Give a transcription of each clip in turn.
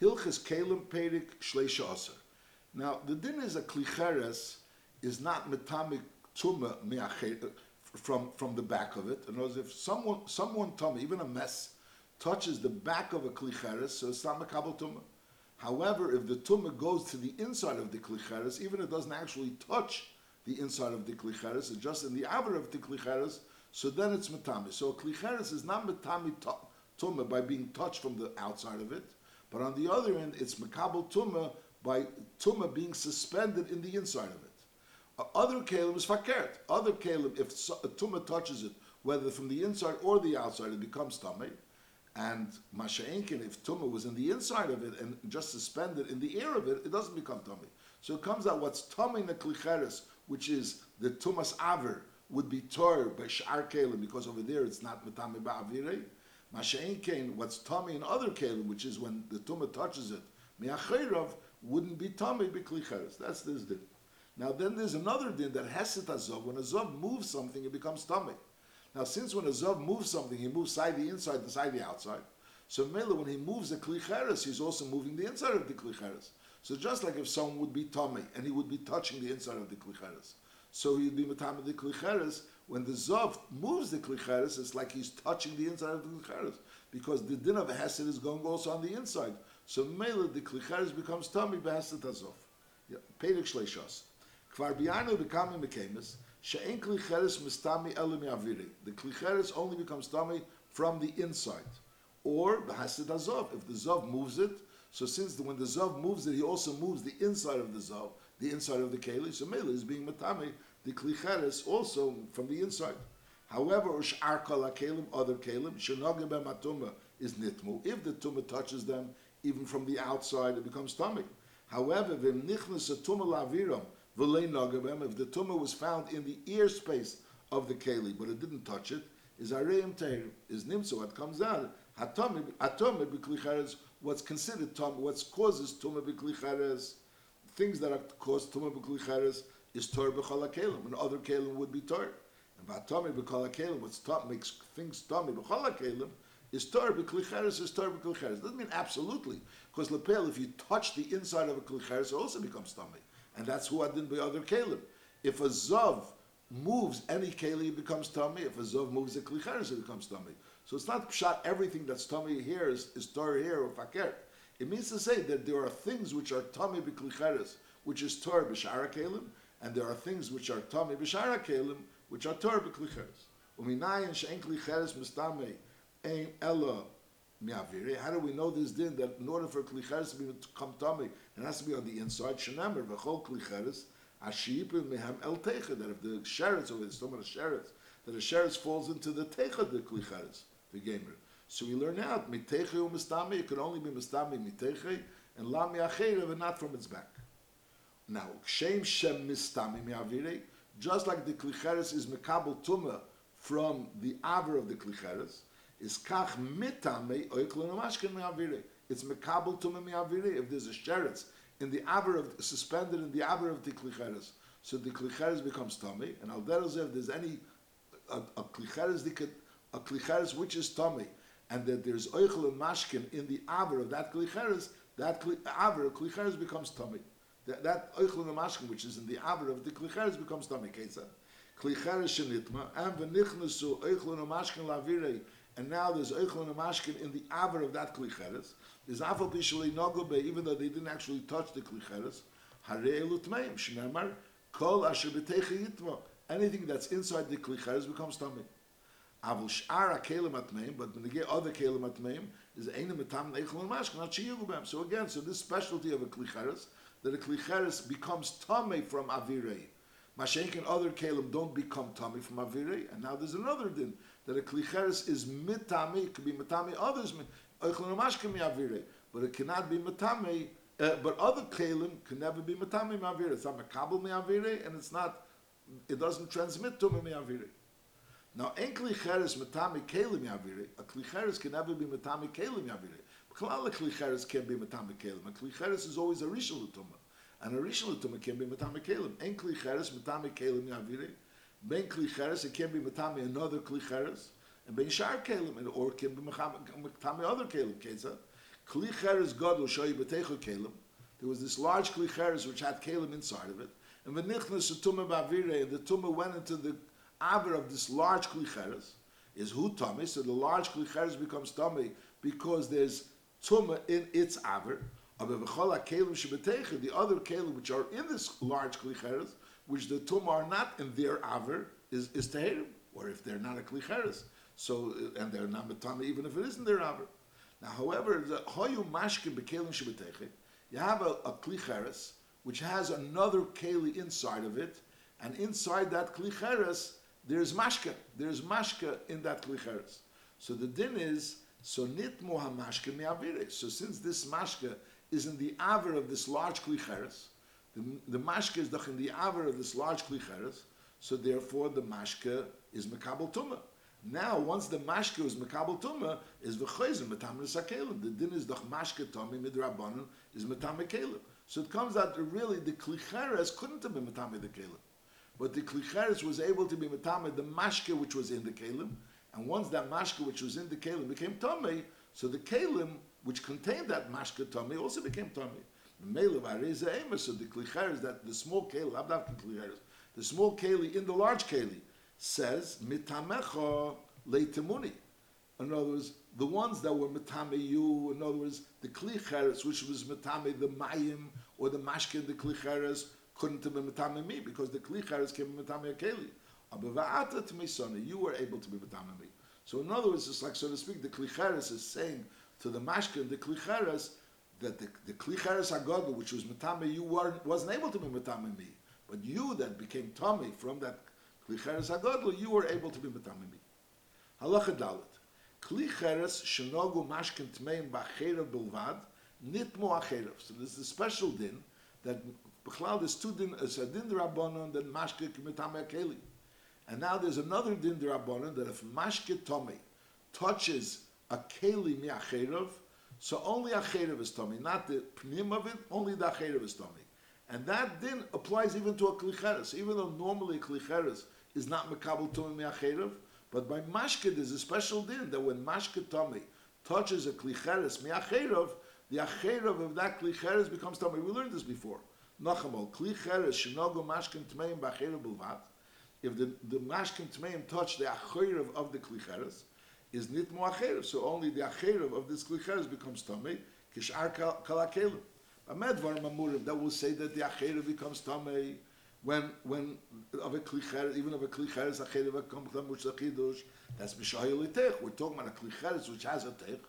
Hilchis Kalim Perik Shleisha Aser. Now, the din is a klicheres is not metamic tuma from from the back of it. In other words, if someone someone tummy, even a mess, touches the back of a klicheres, so it's not makabel tuma. However, if the tumah goes to the inside of the klicheres, even if it doesn't actually touch the inside of the klicheres, it's just in the outer of the klicheres, so then it's metami. So a klicheres is not metami tumah by being touched from the outside of it, but on the other end, it's makabel tumah by tumah being suspended in the inside of it. Other kalim is fakert. Other kalim, if a tumah touches it, whether from the inside or the outside, it becomes tummy. And masha'enkin, if tumah was in the inside of it and just suspended in the air of it, it doesn't become tummy. So it comes out what's tummy in the klicheres, which is the tumas aver, would be tor by shar kalim because over there it's not metame ba'avire. Masha'enkin, what's tummy in other kalim, which is when the tumah touches it, mi'acherav, wouldn't be tummy by klicheres. That's this din. Now then there's another din that heset azov. When a zov moves something, it becomes tummy. Now since when a zov moves something, he moves side the inside and side the outside. So Mela, when he moves the klicheres, he's also moving the inside of the klicheres. So just like if someone would be tummy and he would be touching the inside of the klicheres, so he'd be matam the klicheres. When the zov moves the klicheres, it's like he's touching the inside of the klicheres because the din of hesed is going also on the inside. So Mela, the klicheres becomes tummy behesed azov. Pedig shleishas. Kvar bianu becoming mekemis. She'en klicheres mistami elim yaviri. The klicheres only becomes tummy from the inside. Or behesed azov. If the zov moves it, so since the, when the zav moves it, he also moves the inside of the zav, the inside of the keli. So mele is being matame the klicheres also from the inside. However, ushar kol other kelim, shenogim is nitmu. If the tumah touches them, even from the outside, it becomes tummy. However, vim nichnas a tumah laviram nogabem, if the tumah was found in the ear space of the keli, but it didn't touch it, is areim teir, is nimso, what comes out, hatome, b'klicheres, what's considered tum, what's causes tumah b'klicheres, things that are caused tumah b'klicheres, is tor b'chol kelim, and other kelim would be tor. And b'atome b'chol kelim, what's tum, makes things tummy b'chol kelim, is tor b'klicheres, is tor b'klicheres. Doesn't mean absolutely, because lepel, if you touch the inside of a klicheres, it also becomes tummy. And that's who adin by other kelim. If a zav moves any keli, it becomes tummy. If a zov moves a klicheres, it becomes tummy. So it's not shot everything that's tummy here is, is tor here or fakir. It means to say that there are things which are tummy b'klicheres, which is tor b'shara kelim, and there are things which are tummy b'shara kelim, which are tor b'klicheres. Uminayin she'en klicheres mistame ein ella miaviri. How do we know this din that in order for klicheres to become tummy, it has to be on the inside? Shenemer v'chol klicheres ashipim mehem el techa. That if the sheretz over talking about a sheretz, that a sheretz falls into the techa the klicheres, the gamer. So we learn out miteche u mistame. It can only be mistame miteche and la miachera, but not from its back. Now, kshem shem mistame miavire, just like the klicheres is mekabel tuma from the aver of the klicheres, is kach mitame oiklon amashkin miavire. It's mekabel tuma miavire. If there's a sheretz in the aver of suspended in the aver of the klicheres, so the klicheres becomes tummy. And al if there's any a, a klicheres a klicheres which is tummy, and that there's oichel mashkin in the aver of that klicheres, that aver klicheres becomes tummy. That, that oichel and which is in the aver of the klicheres becomes tummy. Ketzad. Klicheres shenitma and v'nichnesu oichel and mashkin lavirei. And now there's oichel and mashkin in the aver of that klicheres. There's afal pishali nogobe, even though they didn't actually touch the klicheres. Harei elutmeim shnemar kol asher b'teicha yitma. Anything that's inside the klicheres becomes tummy. Avul sh'ar kelim atmeim, but when they get other kelim atmeim, is ein metam neichel mashkin not sheyugubem. So again, so this specialty of a klicheres, that a klicheres becomes tummy from avirei. Mashenk and other kelim don't become tummy from avirei. And now there's another din that a klicheres is mitami, it could be mitami others avirei, but it cannot be mitami. Uh, but other kelim can never be mitami mi avirei. It's not makabel mi avirei, and it's not. It doesn't transmit to me avirei. Now, en klicheres metami kelim yaviri, a klicheres can never be metami kelim yaviri. Klal klicheres can be metami kelim. A klicheres is always a rishon l'tumah. And a rishon l'tumah can be metami kelim. En klicheres metami kelim yaviri. Ben klicheres, it can be metami another klicheres. And ben shar kelim, and or can be metami other kelim. Keza. Klicheres Gadol Shoyi B'Teichu Kelim. There was this large Klicheres which had Kelim inside of it. And V'nichnas Tumah b'avire, and the Tumah went into the Aver of this large Klicheres. Is who tummy? So the large Klicheres becomes tummy because there's Tumah in its Aver. The other kelim which are in this large klicheres, which the tum are not in their aver, is is teherim, or if they're not a klicheres, so and they're not metame, even if it isn't their aver. Now, however, the hoyu mashkin bekelim shebeteche, you have a, a klicheres which has another keli inside of it, and inside that klicheres there's mashka, there's mashka in that klicheres. So the din is so. So since this mashka is in the aver of this large klicheres. The, the mashke is in the aver of this large klicheres. So therefore, the mashke is mekabel tumah. Now, once the mashke is mekabel tumah, is v'chayzim metam sakelim. The din is the mashke tummy midrabanan is metam kelim. So it comes out that really the klicheres couldn't have been metam the kelim, but the klicheres was able to be metam the mashke which was in the kelim. And once that mashke which was in the kelim became tummy, so the kelim which contained that mashka tummy also became tummy. So the klicher is that the small keli, the small keli in the large keli says, mitamecha leitemuni. In other words, the ones that were mitame you, in other words, the klicheres, which was mitame the mayim or the mashke in the klicheres, couldn't have been mitame me because the klicheres came mitame a keli. You were able to be mitame me. So in other words, it's like, so to speak, the klicheres is saying to the mashkin, the klicheres, that the, the klicheres agodu, which was metame, you weren't, wasn't able to be metame me. But you that became tummy from that klicheres agodu, you were able to be metame me. Halacha dalit. Klicheres shenogu mashkin tmeim b'acherev bilvad, nitmo acherev. So this is a special din, that Bechlal there's two din, it's a din rabbanon, then mashke metame akeli. And now there's another din rabbanon, that if mashke tummy touches a keli mi'acherov, so only acherev is tummy, not the pnim of it, only the acherev is tummy. And that din applies even to a klicheres, even though normally a klicheres is not mekabel tummy mi'acherev, but by mashke there's a special din that when mashke tummy touches a klicheres mi'acherov, the acherev of that klicheres becomes tummy. We learned this before. Nachamol, klicheres shenogo mashkin tmeim b'acherev bulvat. If the, the mashkin tmeim touch the acherev of the klicheres, is nit mo acherev. So only the acherev of this klicheres becomes tamei. Kishar kal akelim. A medvar mamurim that will say that the acherev becomes tamei when when of a klicheres, even of a klicheres acherev becomes tamei chidush. That's b'shayil itech. We're talking about a klicheres which has a tech,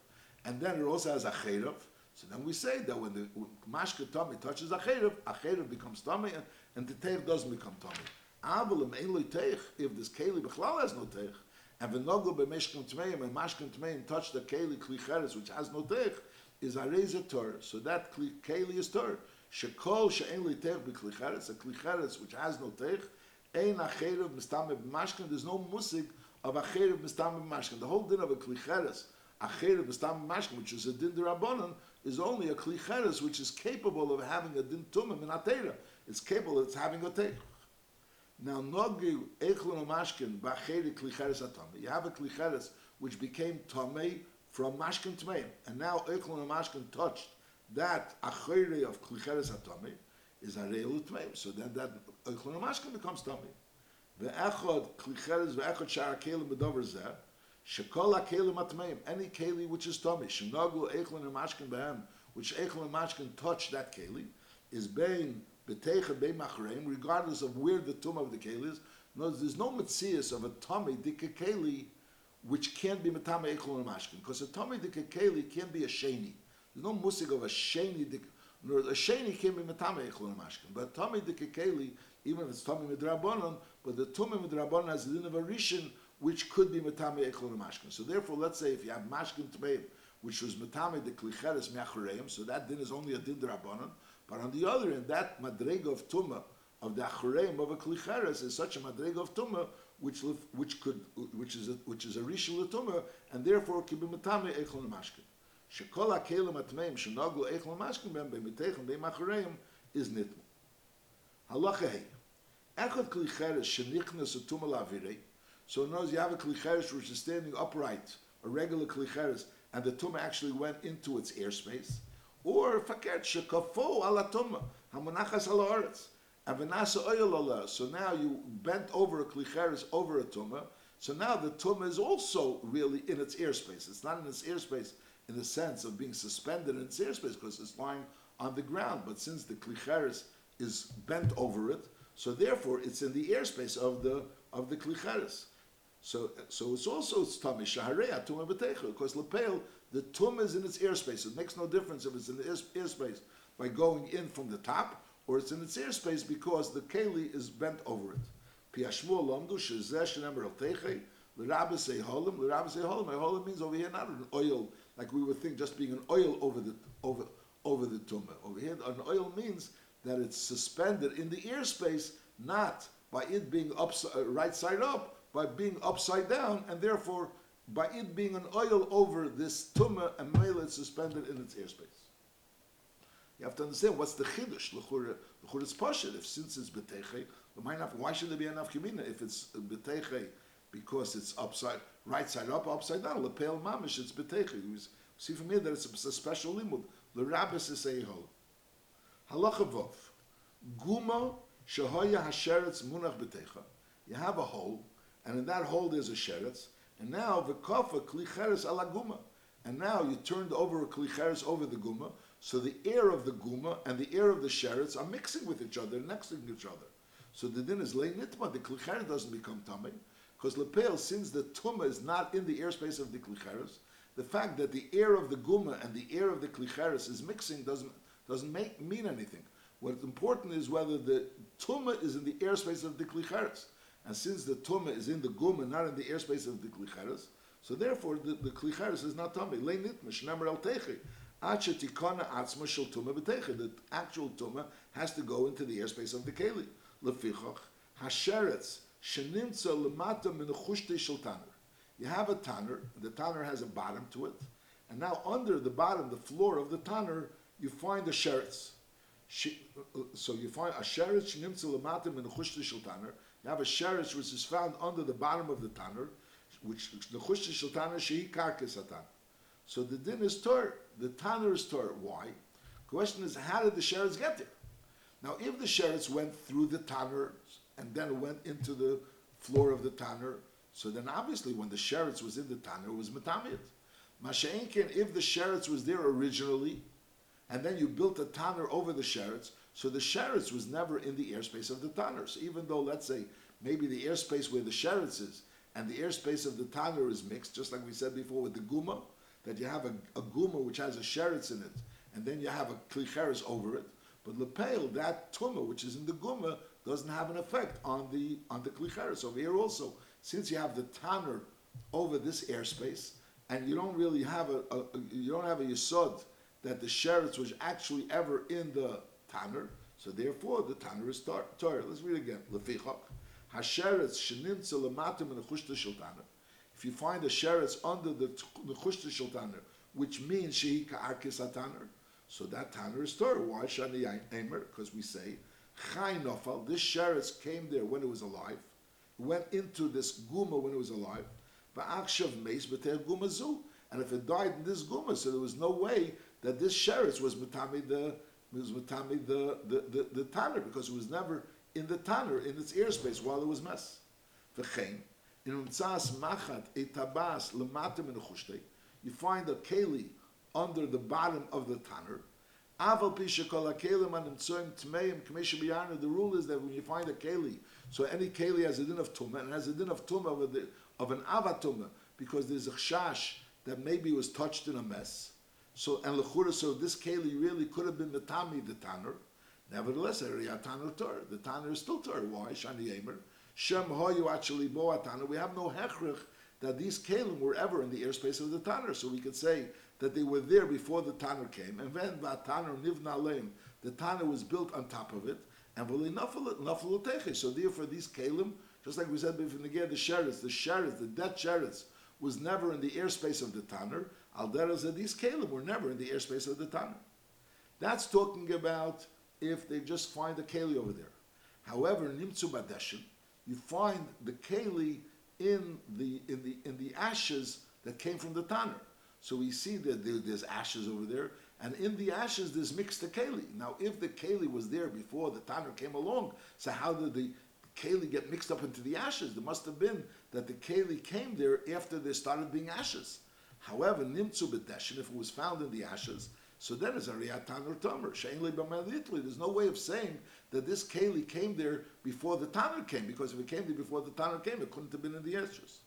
and then it also has a acherev. So then we say that when the mashka tummy touches acherev, acherev becomes tummy, and, and the teich doesn't become tummy. Avalim ein teich if this keli bechlal has no teich and the nogo be meshkim tmeim and mashkim tmeim touch the keli klicheres which has no tech is a razor tor so that keli is tor shekol she'en li tech be klicheres a klicheres which has no tech ein acherev mistam be mashkim there's no musig of acherev mistam be mashkim. The whole din of a klicheres acherev mistam which is a din derabonon is only a klicheres which is capable of having a din tumim in atera it's capable of having a tech now, nogu echlon mashkin b'acheri klicheres atame. You have a klicheres which became tamei from mashkin tmeim, and now echlon mashkin touched that acheri of klicheres atame is a reilu tmeim. So then that echlon mashkin becomes tamei. Ve'echod klicheres ve'echod shar kelim b'dover zeh. Shekol hakelim atmeim. Any keli which is tamei. Shenogu echlon mashkin behem, which echlon mashkin touched that keli, is being regardless of where the tomb of the keli is. There's no mitzias of a tummy dikakeli which can't be matame eklon mashkin because a tummy dikakeli can't be a sheni. There's no musig of a sheni dik. A sheni can't be matame eklon mashkin, but tummy dikakeli, even if it's tummy midrabanon, but the tummy midrabanon has a din of a rishon which could be matame eklon mashkin. So therefore, let's say if you have mashkin tmeim, which was matame the klicheres me'achareim, so that din is only a din drabanon. But on the other end, that madrega of tumah of the achureim of a klicheres is such a madrega of tumah which which could which is a, which is a rishul tumah and therefore can be matame echol mashkin. Shekol hakelim atmeim shenogu echol mashkin ben bemitechem beim achureim is nitmu. Halacha hey. Echot klicheres shenichnas a tumah lavirei. So in other you have a klicheres which is standing upright, a regular klicheres, and the tumah actually went into its airspace, or fakert shekafo ala tumah hamonachas ala aretz. And v'nasa oil ala. So now you bent over a klicheres over a tumah. So now the tumah is also really in its airspace. It's not in its airspace in the sense of being suspended in its airspace because it's lying on the ground. But since the klicheres is bent over it, so therefore it's in the airspace of the of the klicheres. So so it's also it's tummy shahareya tumah b'teicha because lepel the tumah is in its airspace. It makes no difference if it's in the airspace by going in from the top or it's in its airspace because the keli is bent over it. Teichei l'rabbe say holim l'rabbe say holim. Holim means over here not an oil like we would think just being an oil over the over over the tumah. Over here, an oil means that it's suspended in the airspace, not by it being upside, uh, right side up, by being upside down, and therefore by it being an oil over this tumah and mele suspended in its airspace. You have to understand what's the chiddush. L'chur it's pashit. If since it's betechei, why should there be enough kamina if it's betechei because it's upside, right side up, upside down? Lepel mamish, it's betechei. You see from here that it's a special limud. The rabbis is a hol. Halacha vov. Guma shehoya hasheretz munach betecha. You have a hole, and in that hole there's a sheretz, and now the kofa klicheres ala guma. And now you turned over a klicheres over the guma, so the air of the guma and the air of the sheretz are mixing with each other, next to each other. So the din is lay nitma, the klicheres doesn't become tummy, because lepel, since the tuma is not in the airspace of the klicheres, the fact that the air of the guma and the air of the klicheres is mixing doesn't doesn't make, mean anything. What's important is whether the tuma is in the airspace of the klicheres. And since the tuma is in the guma, not in the airspace of the klicheres, so therefore the, the klicheres is not tummy. Lei nitma, shnemer al techi. Acha tikona atzma shel tuma b'techi. The actual tuma has to go into the airspace of the keli. Lefichach, hasheretz, shenimtza lemata min shel taner. You have a tanner, the tanner has a bottom to it, and now under the bottom, the floor of the tanner, you find a sheretz. Uh, so you find a sheretz shenimtza lemata min shel taner. You have a sheretz which is found under the bottom of the tanner, which the chushti shel taner shehi karkes atan. So the din is tor. The tanner is tor. Why? Question is, how did the sheretz get there? Now, if the sheretz went through the tanner and then went into the floor of the tanner, so then obviously when the sheretz was in the tanner, it was metamid. Masha'inkin, if the sheretz was there originally, and then you built a tanner over the sheretz, so the sheretz was never in the airspace of the tanner. So even though, let's say, maybe the airspace where the sheretz is and the airspace of the tanner is mixed, just like we said before with the guma, that you have a, a guma which has a sheretz in it, and then you have a klicheres over it. But lepel, that tumah which is in the guma, doesn't have an effect on the on the klicheres. Over here also, since you have the tanner over this airspace, and you don't really have a, a, a you don't have a yisod that the sheretz was actually ever in the tanner, so therefore the tanner is Torah. Let's read again. Lefichak. Hasheretz shenimtza lematim in the shel tanner. If you find a sheretz under the nechushta shel tanner, which means shehi ka'arkis tanner, so that tanner is Torah. Why shani aimer? Because we say chay nofal. This sheretz came there when it was alive, went into this guma when it was alive. Va'akshav meis b'ter guma zu. And if it died in this guma, so there was no way that this sheretz was matami the was matami the the, the, the tanner because it was never in the tanner in its airspace while it was mess. V'chein in umtzas machat etabas lematim in you find a keli under the bottom of the tanner. Aval pisha kol hakelim anim tzoim tmeim k'mesha b'yarna. The rule is that when you find a keli, so any keli has a din of tumah and has a din of tumah of, an avatuma because there's a chash that maybe was touched in a mess. So and lechura, so this keli really could have been the metami the tanner. Nevertheless, tanner. The tanner is still tor. Why? Shani Emer. Shem hoyu actually bo tanner. We have no hechrich that these kalim were ever in the airspace of the tanner. So we could say that they were there before the tanner came. And then the tanner nivna leim, the tanner was built on top of it. And v'li nafal So therefore, these kalim, just like we said before, the sheretz, the sheretz, the dead sheretz, was never in the airspace of the tanner. Al said these kalim were never in the airspace of the tanner. That's talking about if they just find a keli over there. However, nimtzu badeshin, you find the keli in the in the in the ashes that came from the tanner. So we see that there, there's ashes over there, and in the ashes there's mixed the keli. Now, if the keli was there before the tanner came along, so how did the keli get mixed up into the ashes? There must have been that the keli came there after there started being ashes. However, nimtzu b'deshin, if it was found in the ashes, so then it's a riyatan or tomer. There's no way of saying that this keli came there before the tanner came, because if it came there before the tanner came, it couldn't have been in the ashes.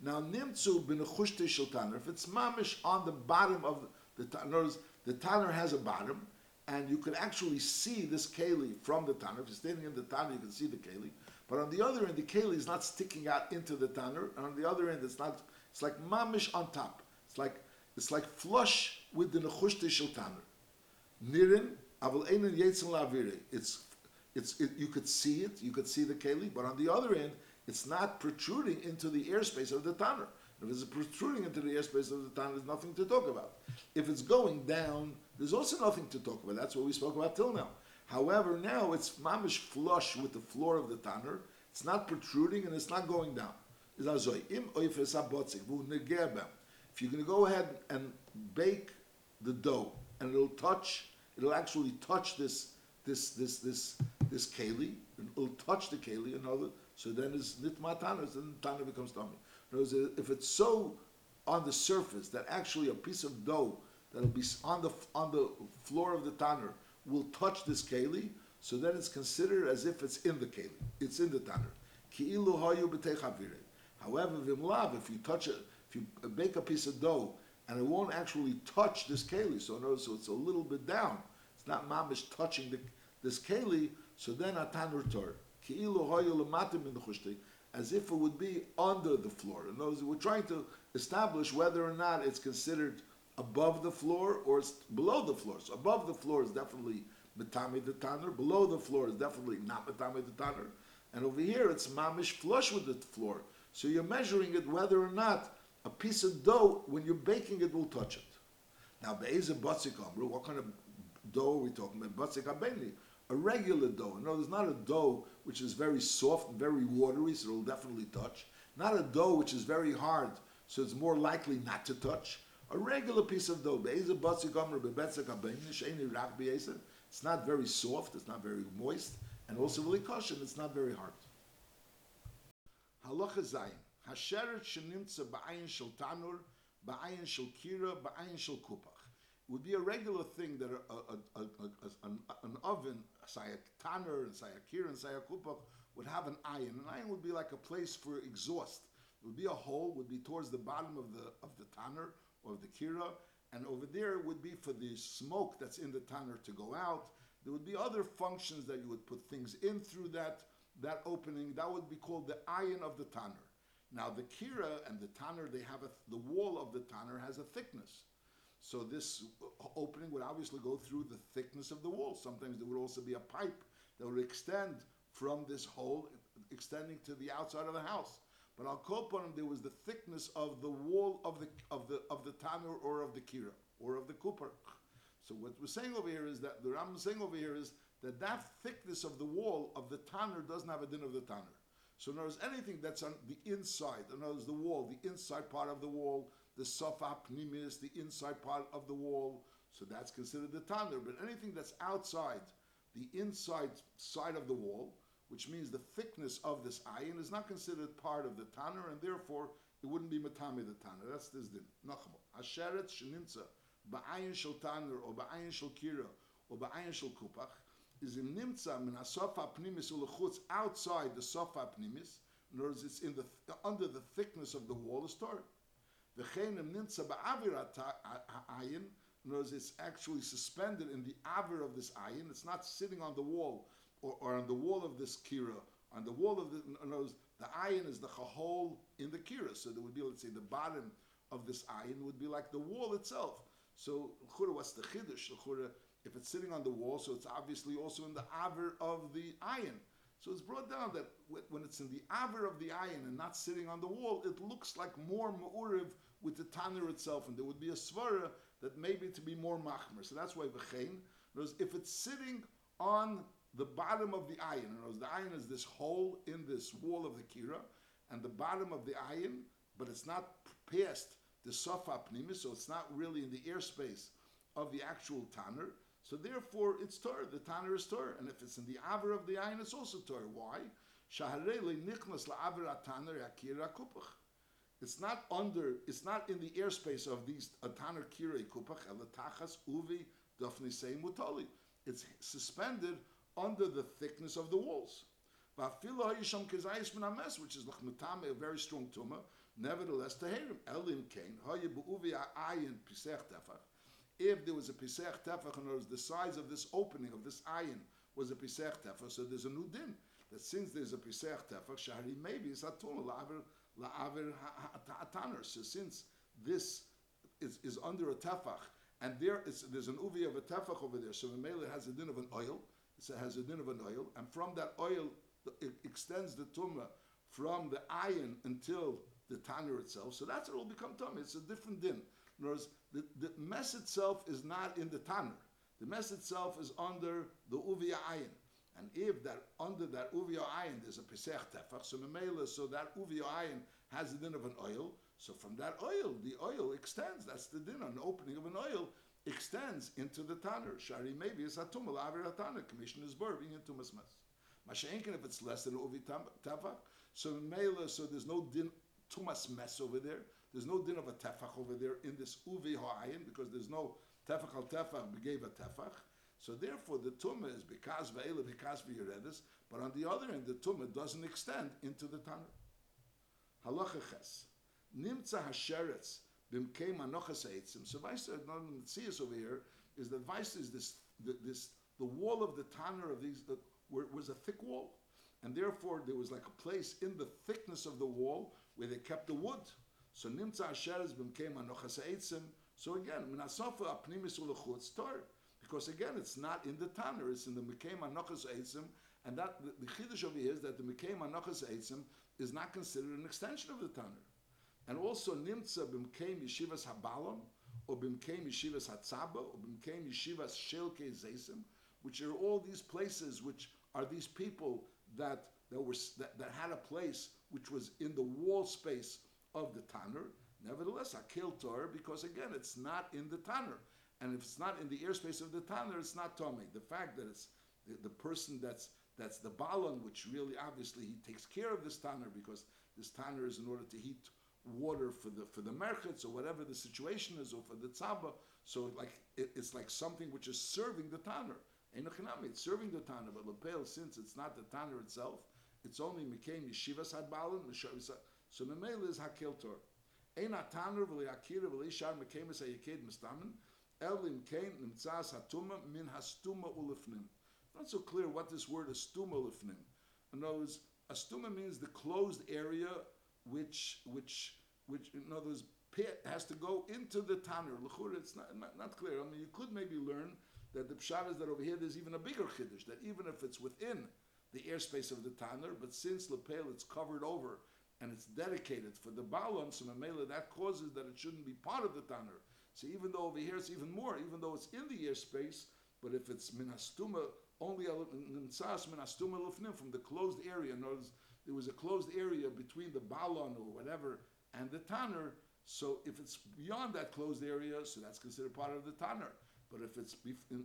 Now, nimtzu b'nechushte shel tanner, if it's mamish on the bottom of the, the tanner, the tanner has a bottom, and you can actually see this keli from the tanner. If you're standing in the tanner, you can see the keli. But on the other end, the keli is not sticking out into the tanner, and on the other end, it's not. It's like mamish on top. It's like it's like flush with the nechushte shel tanner. Nirin aval einen yetzin lavire. It's it's it, you could see it, you could see the keli, but on the other end, it's not protruding into the airspace of the tanner. If it's protruding into the airspace of the tanner, there's nothing to talk about. If it's going down, there's also nothing to talk about. That's what we spoke about till now. However, now it's mamish flush with the floor of the tanner. It's not protruding and it's not going down. If you're going to go ahead and bake the dough and it'll touch, it'll actually touch this this this this this keli, and it'll touch the keli, another. So then it's nitma tanner, then the tanner becomes tummy. If it's so on the surface that actually a piece of dough that'll be on the on the floor of the tanner will touch this keli, so then it's considered as if it's in the keli, it's in the tanner. However, vimlav, if you touch it, if you bake a piece of dough and it won't actually touch this keli, so notice so it's a little bit down. It's not mamish touching the, this keli, so then a tanner tor. As if it would be under the floor. In other we're trying to establish whether or not it's considered above the floor or it's below the floor. So above the floor is definitely metami the tanner. Below the floor is definitely not metami the tanner. And over here it's mamish flush with the floor. So you're measuring it whether or not a piece of dough, when you're baking it, will touch it. Now, what kind of dough are we talking about? Batzik a regular dough. No, there's not a dough which is very soft and very watery, so it'll definitely touch. Not a dough which is very hard, so it's more likely not to touch. A regular piece of dough. It's not very soft, it's not very moist, and also really kosher, it's not very hard. Halacha Zayin. Hasheret shenimtza ba'ayin shel tanur, ba'ayin shel kira, ba'ayin shel kupach. It would be a regular thing that a, a, a, an, an, oven, say a tanner, and say a kira, and say a kupach, would have an iron. An iron would be like a place for exhaust. It would be a hole, would be towards the bottom of the of the tanner or the kira, and over there would be for the smoke that's in the tanner to go out. There would be other functions that you would put things in through that that opening. That would be called the iron of the tanner. Now the kira and the tanner, they have a, the wall of the tanner has a thickness. So this opening would obviously go through the thickness of the wall. Sometimes there would also be a pipe that would extend from this hole, extending to the outside of the house. But call upon there was the thickness of the wall of the of the of the tanner or of the kira or of the cooper. So what we're saying over here is that the Ram saying over here is that that thickness of the wall of the tanner doesn't have a din of the tanner. So in other anything that's on the inside, in other words, the wall, the inside part of the wall, the sofa pnimis, the inside part of the wall, so that's considered the tanner. But anything that's outside, the inside side of the wall, which means the thickness of this ayin, is not considered part of the tanner, and therefore it wouldn't be matami the tanner. That's this din. Nachmo. Asheret sheninza, ba'ayin shel tanner, or ba'ayin shel kira, or ba'ayin shel kupach, is in nimtza min hasofa pnimis ulechutz outside the sofa pnimis. In other words, it's in the under the thickness of the wall is Torah. V'chein nimtza ba'avirat ayin. In other words, it's actually suspended in the avir of this ayin. It's not sitting on the wall or, or on the wall of this kira. On the wall of the, in other words, the ayin is the chahol in the kira. So there would be, let's say, the bottom of this ayin would be like the wall itself. So, what's the chiddush? If it's sitting on the wall, so it's obviously also in the aver of the iron. So it's brought down that when it's in the aver of the iron and not sitting on the wall, it looks like more ma'uriv with the tanner itself, and there would be a svara that maybe to be more machmer. So that's why v'chein. If it's sitting on the bottom of the ayin, in the iron is this hole in this wall of the kira, and the bottom of the iron, but it's not past the sofa pnimis, so it's not really in the airspace of the actual tanner. So therefore, it's Torah. The tanner is Torah, and if it's in the aver of the ayin, it's also Torah. Why? It's not under. It's not in the airspace of these ataner kirei kupach elatachas uvi dafni sei mutali. It's suspended under the thickness of the walls. Va'afilo hayisham kezayis min hames, which is lachmetame, a very strong tumah. Nevertheless, teherim elim kain haye bu'uvi ayin pisech tefach. If there was a pisech tefach, and it was the size of this opening of this ayin was a pisech tefach, so there's a new din that since there's a pisech tefach, shahri maybe is atum la'aver la'aver ha'ataner. So since this is, is under a tefach, and there is there's an uvi of a tefach over there, so the has a din of an oil. It has a din of an oil, and from that oil it extends the tumah from the ayin until the tanner itself. So that's what will become tumah. It's a different din. In other words, the, the mess itself is not in the tanner. The mess itself is under the uvia ayin. And if that under that uvia ayin there's a pesach tefach, so memela, so that uvia ayin has the din of an oil. So from that oil, the oil extends. That's the din. An opening of an oil extends into the tanner. Shari maybe it's atumah laver tanner. Commission is bur being into mess. Mashenkin if it's less than uvi tefach. So memela, so there's no din tumas mess over there. There's no din of a tefach over there in this uvi ha'ayin because there's no tefach al tefach gave a tefach. So therefore, the tumah is because ve'ela because v'yeredis. But on the other end, the tumah doesn't extend into the tanner. Halacha ches nimtza hasheretz b'mkei manochas eitzim. So see us over here is that Vaisa is this the, this the wall of the tanner of these that where it was a thick wall. And therefore, there was like a place in the thickness of the wall where they kept the wood. So nimtza asheres b'mkeim anochas eitzim. So again, minasofa apnimis ulechutz tor. Because again, it's not in the tanner; it's in the mkeim anochas eitzim. And that the, the chiddush over here is that the mkeim anochas eitzim is not considered an extension of the tanner. And also nimtza b'mkeim yeshivas habalam, or b'mkeim yeshivas hatzaba, or b'mkeim yeshivas shelke zeisim, which are all these places which are these people that that were that, that had a place which was in the wall space of the tanner. Nevertheless, akil Torah because again, it's not in the tanner, and if it's not in the airspace of the tanner, it's not tomei. The fact that it's the, the person that's that's the balon, which really obviously he takes care of this tanner because this tanner is in order to heat water for the for the merchets or whatever the situation is, or for the tzaba. So like it, it's like something which is serving the tanner. Enochinami, it's serving the tanner, but lepel since it's not the tanner itself, it's only Mikaim Yeshivas Hadbalin, so Memela is Hakil Tor. Ein Ataner v'li Akira v'li Shar HaYeked Mistamin, Elim Kain Nimtzas Hatuma Min Hastuma Ulefnim. Not so clear what this word Astuma Ulefnim. In other words, Astuma means the closed area which, which, which, in other words, pit has to go into the Tanner. L'chur, it's not, not, not clear. I mean, you could maybe learn that the pshat is that over here there's even a bigger chiddush, that even if it's within the airspace of the tanner, but since lepel it's covered over and it's dedicated for the balon, so mamela that causes that it shouldn't be part of the tanner. So even though over here it's even more, even though it's in the airspace, but if it's minastuma only nimtzas minastuma lufnim from the closed area, notice there was a closed area between the balon or whatever and the tanner. So if it's beyond that closed area, so that's considered part of the tanner. But if it's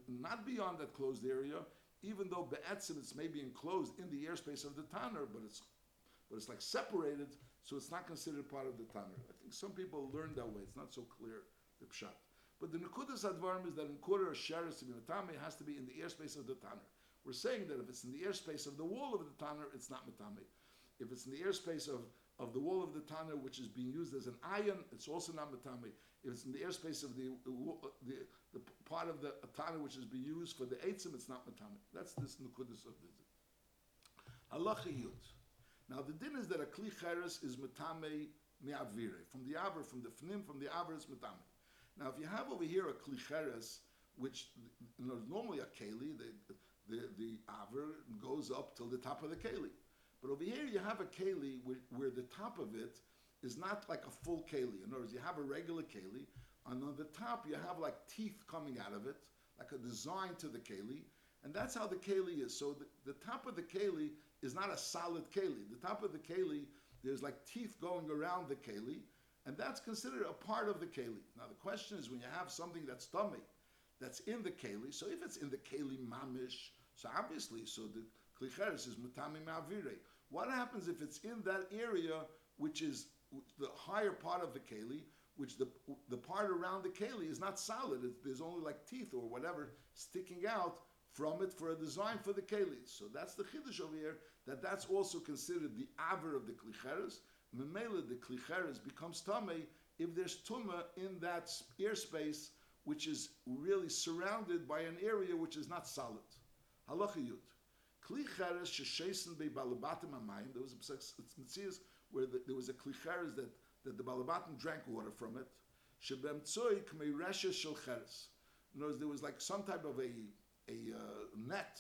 not beyond that closed area, even though be'etzim it's maybe enclosed in the airspace of the tanner, but it's but it's like separated, so it's not considered part of the tanner. I think some people learn that way. It's not so clear the pshat. But the nekudas advarim is that in quarter sheres it has to be in the airspace of the tanner. We're saying that if it's in the airspace of the wall of the tanner, it's not matame. If it's in the airspace of of the wall of the Tanner, which is being used as an iron, it's also not matame. If it's in the airspace of the the, the part of the Tanner which is being used for the Eitzim, it's not matame. That's this Nukudis of the Halacha Yud. Now the din is that a Kli Cheres is matame me'avire. From the Aver, from the Fnim, from the Aver is matame. Now if you have over here a Kli Cheres, which you know, normally a Keli, the, the, the Aver goes up till the top of the Keli. But over here you have a keli where, where, the top of it is not like a full keli. In other words, you have a regular keli, and on the top you have like teeth coming out of it, like a design to the keli, and that's how the keli is. So the, the top of the keli is not a solid keli. The top of the keli, there's like teeth going around the keli, and that's considered a part of the keli. Now the question is when you have something that's tummy, that's in the keli. So if it's in the keli mamish, so obviously, so the klicheres is matami ma'avire. What happens if it's in that area which is the higher part of the keli, which the the part around the keli is not solid. It's, there's only like teeth or whatever sticking out from it for a design for the keli. So that's the chiddush over here. That that's also considered the aver of the klicheres. Memela the klicheres becomes tame if there's tuma in that airspace which is really surrounded by an area which is not solid. Halacha yud. Klicheres sheshesen be balabatim amayim. There was a mitzvah where the, there was a klicheres that that the balabatim drank water from it. Shebem tzoy kmei resha shel cheres. In other words, there was like some type of a a uh, net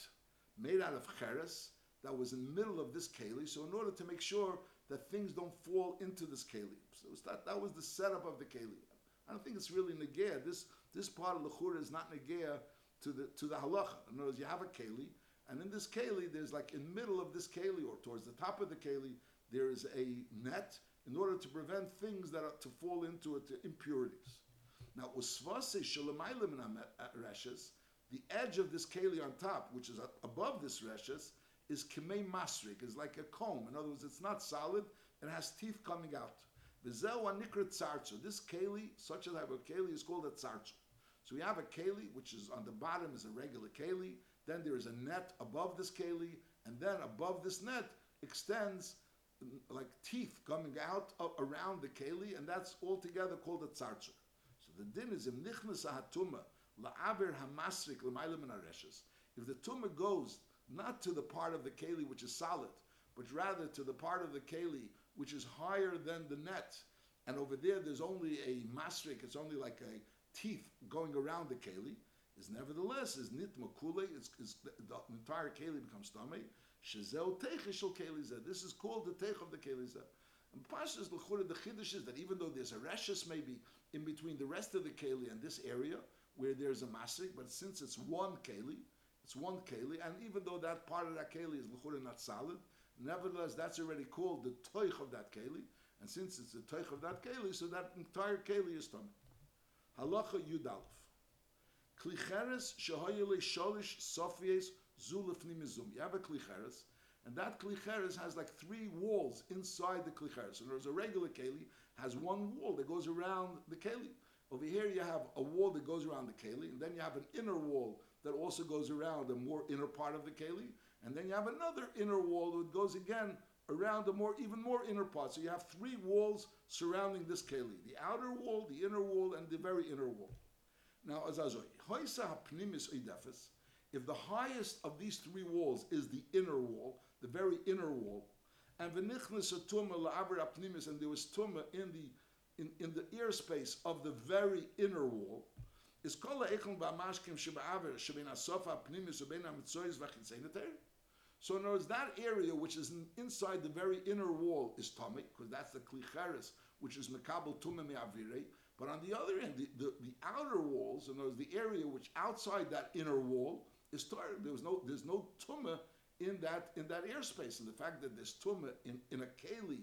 made out of cheres that was in the middle of this keli. So in order to make sure that things don't fall into this keli, so that that was the setup of the keli. I don't think it's really negea. This this part of the chura is not negea to the to the halacha. In other words, you have a keli, and in this keli, there's like in the middle of this keli or towards the top of the keli, there is a net in order to prevent things that are to fall into it, impurities. Now, usvase shalamaylim reshes, the edge of this keli on top, which is above this reshes, is kemei masrik, is like a comb. In other words, it's not solid; it has teeth coming out. V'zeu anikra tzartzu. This keli, such a type of keli, is called a tzartzu. So we have a keli, which is on the bottom is a regular keli. Then there is a net above this keli, and then above this net extends mm, like teeth coming out uh, around the keli, and that's altogether called a tzartzu. So the din is im nichnas hatuma la'aber hamasrik. If the tumah goes not to the part of the keli which is solid, but rather to the part of the keli which is higher than the net, and over there there's only a masrik, it's only like a teeth going around the keli, is nevertheless is nitma kule, it's, the, the entire keli becomes tummy. Shezeu teichishel kelizah. This is called the teich of the kelizah. And Pashas l'chura the chiddush is that even though there's a reshes maybe in between the rest of the keli and this area where there's a masik, but since it's one keli, it's one keli, and even though that part of that keli is l'chura not solid, nevertheless that's already called the toich of that keli, and since it's the toich of that keli, so that entire keli is tummy. Halacha Yudalef. Klicheres shehoyele sholish sofiyes zulifni mizum. You have a klicheres, and that klicheres has like three walls inside the klicheres. And there's a regular keli has one wall that goes around the keli. Over here you have a wall that goes around the keli, and then you have an inner wall that also goes around the more inner part of the keli, and then you have another inner wall that goes again around the more even more inner part. So you have three walls surrounding this keli: the outer wall, the inner wall, and the very inner wall. Now, Azazoi, if the highest of these three walls is the inner wall, the very inner wall, and and there was tuma in the in, in the airspace of the very inner wall, is v'achitzein So in other words, that area which is inside the very inner wall is tummy, because that's the klicheres, which is mekabel tumah me'avirei, but on the other end, the, the, the outer walls, in other words, the area which outside that inner wall is started. There was no, there's no tumah in that in that airspace. And the fact that there's tumah in, in a keli,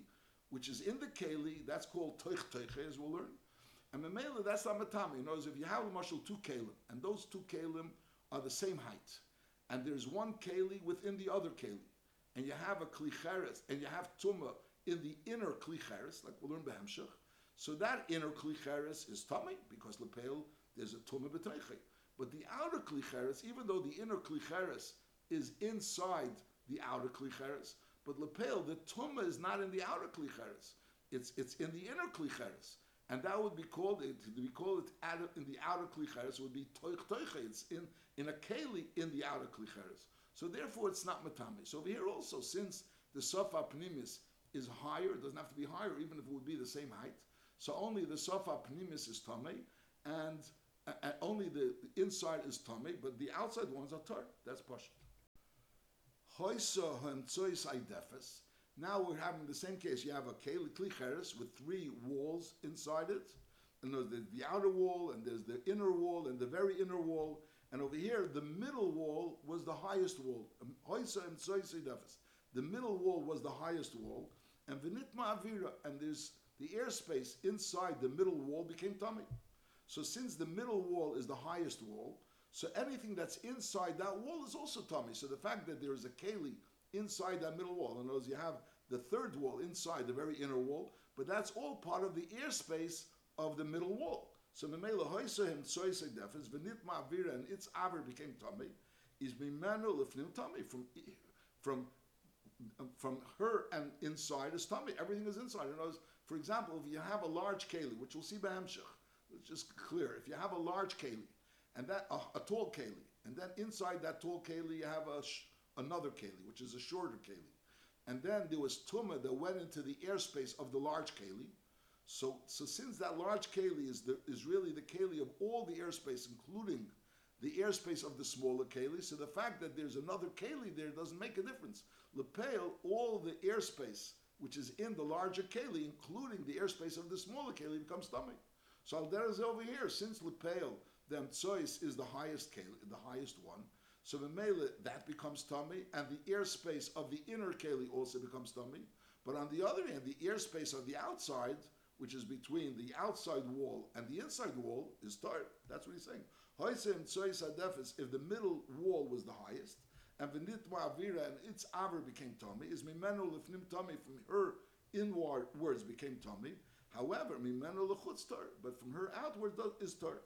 which is in the keli, that's called toich toich, as we'll learn. And memela, that's not matami. In if you have a marshal two kalim, and those two kalim are the same height, and there's one keli within the other keli, and you have a klicheres, and you have tumah in the inner klicheres, like we'll learn behemshach, so that inner klicheres is tummy because lepel there's a tumah b'teichei. But the outer klicheres, even though the inner klicheres is inside the outer klicheres, but lepel the tumah is not in the outer klicheres. It's it's in the inner klicheres, and that would be called it. We call it in the outer klicheres would be toich toiche. It's in in a keli in the outer klicheres. So therefore, it's not matami. So over here also, since the sofa pnimis is higher, it doesn't have to be higher, even if it would be the same height. So only the sofa pnimis is tame, and, only the, the, inside is tame, but the outside ones are tar. That's pashut. Now we're having the same case. You have a klicheres with three walls inside it, and there's the, outer wall, and there's the inner wall, and the very inner wall. And over here, the middle wall was the highest wall. Um, the middle wall was the highest wall, and vinitma avira, and there's the airspace inside the middle wall became tummy. So since the middle wall is the highest wall, so anything that's inside that wall is also tummy. So the fact that there is a keli inside that middle wall, and words, you have the third wall inside the very inner wall, but that's all part of the airspace of the middle wall. So Memela Hoysahim Tsoisek Defes, Venit Ma'avira, and its Aver became tummy, is Mimenu Lifnim tummy from from from her and inside is tummy. Everything is inside. In other for example, if you have a large keli, which we'll see by Hemshech, it's just clear. If you have a large keli, and that a, a tall keli, and then inside that tall keli you have a sh- another keli, which is a shorter keli, and then there was tuma that went into the airspace of the large keli. So, so since that large keli is the, is really the keli of all the airspace, including the airspace of the smaller keli, so the fact that there's another keli there doesn't make a difference. Lepel, all the airspace which is in the larger keli, including the airspace of the smaller keli, becomes tummy. So Alder is over here, since Lepel, the Amtsois is the highest keli, the highest one. So Memele, that becomes tummy, and the airspace of the inner keli also becomes tummy. But on the other hand, the airspace of the outside, which is between the outside wall and the inside wall, is tar. That's what he's saying. If the middle wall was the highest, and the nitma avira and its aver became tummy, is mimenu lefnim tummy from her inward words became tummy. However, mimenu lechutz tar, but from her outward is tar.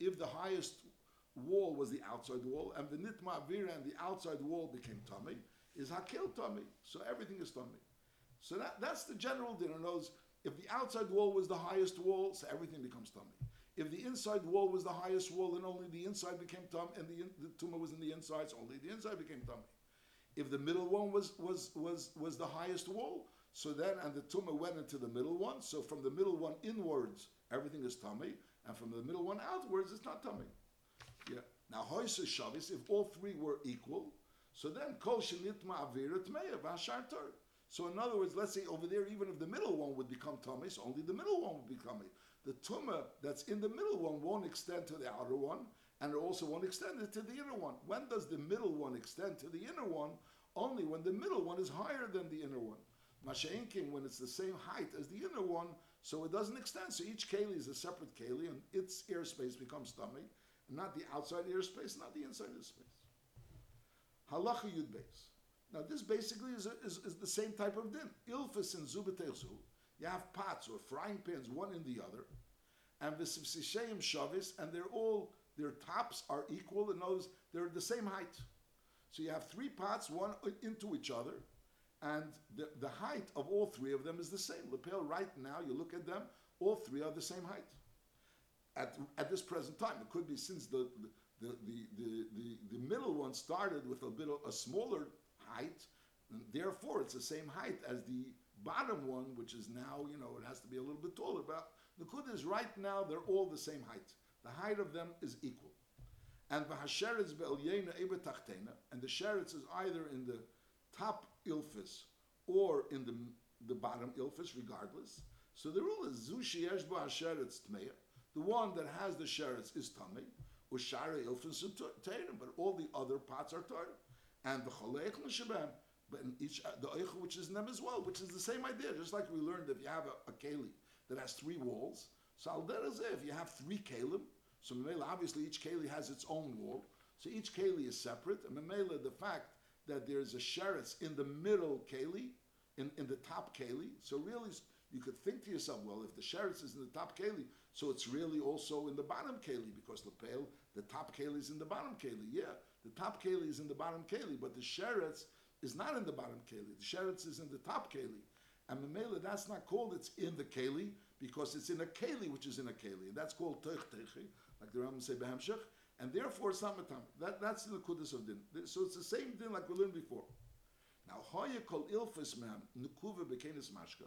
If the highest wall was the outside wall, and the nitma avira and the outside wall became tummy, is hakil tummy. So everything is tummy. So that, that's the general dinner knows if the outside wall was the highest wall, so everything becomes tummy. If the inside wall was the highest wall, and only the inside became tum, and the, the tumah was in the inside, so only the inside became tummy. If the middle one was was was was the highest wall, so then and the tumah went into the middle one. So from the middle one inwards, everything is tummy, and from the middle one outwards, it's not tummy. Yeah. Now hoisa shavis, if all three were equal, so then kol shenitma avira tmeya So in other words, let's say over there, even if the middle one would become tummy, so only the middle one would become tummy the tumah that's in the middle one won't extend to the outer one, and it also won't extend it to the inner one. When does the middle one extend to the inner one? Only when the middle one is higher than the inner one. Masha'inkin, when it's the same height as the inner one, so it doesn't extend. So each keli is a separate keli, and its airspace becomes tummy, not the outside airspace, not the inside airspace. Halacha yud base. Now this basically is, a, is, is, the same type of din. Ilfis and zubetechu you have pots or frying pans, one in the other, and v'sivsisheim shavis, and they're all their tops are equal, and those they're the same height. So you have three pots, one into each other, and the, the height of all three of them is the same. Lapel, right now, you look at them, all three are the same height. At, at this present time, it could be since the the, the, the, the, the middle one started with a bit of a smaller height, therefore it's the same height as the bottom one, which is now, you know, it has to be a little bit taller. But the kud is right now, they're all the same height. The height of them is equal. And the and the sheretz is either in the top ilfis or in the, the bottom ilfis, regardless. So the rule is zushi yesh hasheretz tmeya. The one that has the sheretz is tamei. Ushara ilfis but all the other pots are tar. And the chalech l'shabem, but in each uh, the eichel which is in them as well, which is the same idea. Just like we learned, if you have a, a keli that has three walls, so al if you have three kelim, so obviously each keli has its own wall, so each keli is separate. And memela the fact that there's a sheretz in the middle keli, in, in the top keli, so really you could think to yourself, well, if the sheretz is in the top keli, so it's really also in the bottom keli because the pale, the top keli is in the bottom keli. Yeah, the top keli is in the bottom keli, but the sheretz is not in the bottom keli. The sheretz is in the top keli. And Mamela, that's not called it's in the keli because it's in a keli which is in a keli. And that's called teichi, like the Rambam say behemshech. And therefore it's not matam. That, that's the kudus of din. So it's the same din like we learned before. Now, hoya kol ilfis mem nukuva bekenis mashka.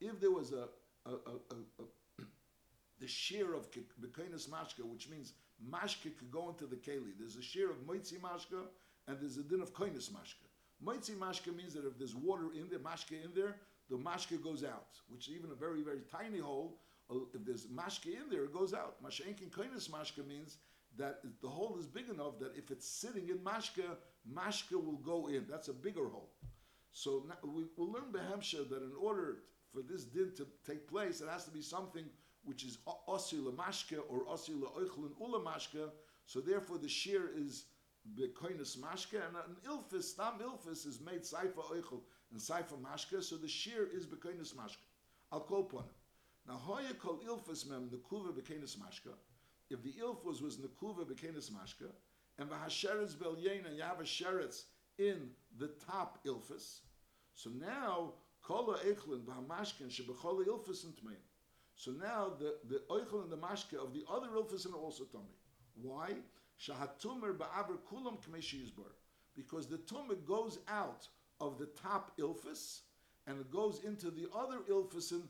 If there was a, a, a, a, the shear of bekenis mashka, which means mashka could go into the keli. There's a share of moitzi mashka and there's a din of koinis mashka. Moitzi mashka means that if there's water in there, mashka in there, the mashka goes out, which is even a very, very tiny hole. Uh, if there's mashka in there, it goes out. Mashenkin koinis mashka means that the hole is big enough that if it's sitting in mashka, mashka will go in. That's a bigger hole. So now we, we'll learn behemsha that in order for this din to take place, it has to be something which is osi lemashke or osi leoichlin ulamashke. So therefore, the shear is bekoinus mashke, and an ilfis, stam ilfis, is made saifa oichel and saifa mashke. So the shear is bekoinus mashke. I'll call upon him. Now, hoya kol ilfis mem nekuva bekoinus mashke. If the ilfus was nekuva bekoinus mashke, and v'hasheretz belyein, and you have a sheretz in the top ilfis, so now kola eichlin v'hamashkin shebechola ilfis and tmein. So now the, the oichel and the mashke of the other ilfis are also tummy. Why? Shahatumer ba'aver kulam kmeshi yizbar. Because the tumah goes out of the top ilfis and it goes into the other ilfisin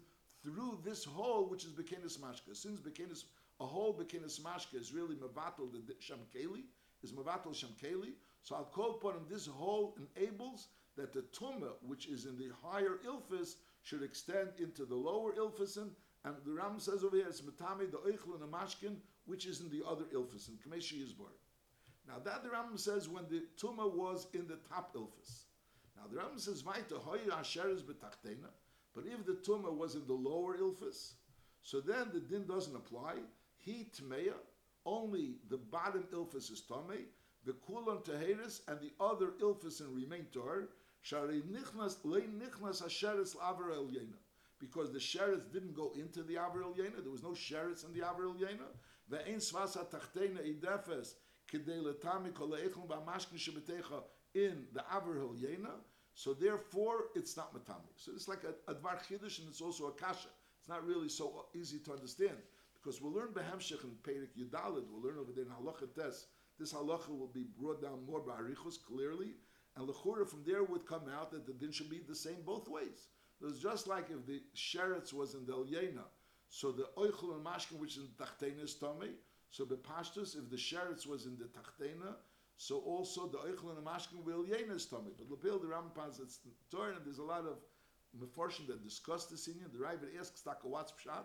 through this hole which is bekenis mashka. Since bekenis, a whole bekenis mashka is really mevatel the shamkeli, is mevatel shamkeli. So I'll call upon him, this whole enables that the tumah which is in the higher ilfis should extend into the lower ilfisin and the Ram says over here, it's Matami, the Oichel and the Mashkin, which is in the other Ilfis, in Kameshi Yizbar. Now that the Ram says when the Tuma was in the top Ilfis. Now the Ram says, Vaita Hoya Asher is betachtena, but if the Tuma was in the lower Ilfis, so then the din doesn't apply. He Tmeya, only the bottom Ilfis is Tomei, the Kulan Teheris, and the other Ilfis remain Tor, Shari Nichnas, Le Nichnas Asheris Lavar El Yena because the sheretz didn't go into the Avril Yena. There was no sheretz in the Avril Yena. Ve'ein svasa tachtena idefes in the Avril Yena. So therefore, it's not matami. So it's like a, a dvar chiddush and it's also a kasha. It's not really so easy to understand because we'll learn behemshech in Perik Yudalid. We'll learn over there in halacha tes. This halacha will be brought down more by arichos clearly, and lechura from there would come out that the din should be the same both ways. It's just like if the sheretz was in the Elyena, so the oichel and mashkin, which is in the is tummy. So the pashtus, if the sheretz was in the tachtena, so also the oichel and mashkin will Elyena is tummy. But Lepil, the Rampas, it's Torah, and there's a lot of meforshim that discuss this in The Ravid asks Taka what's pshat.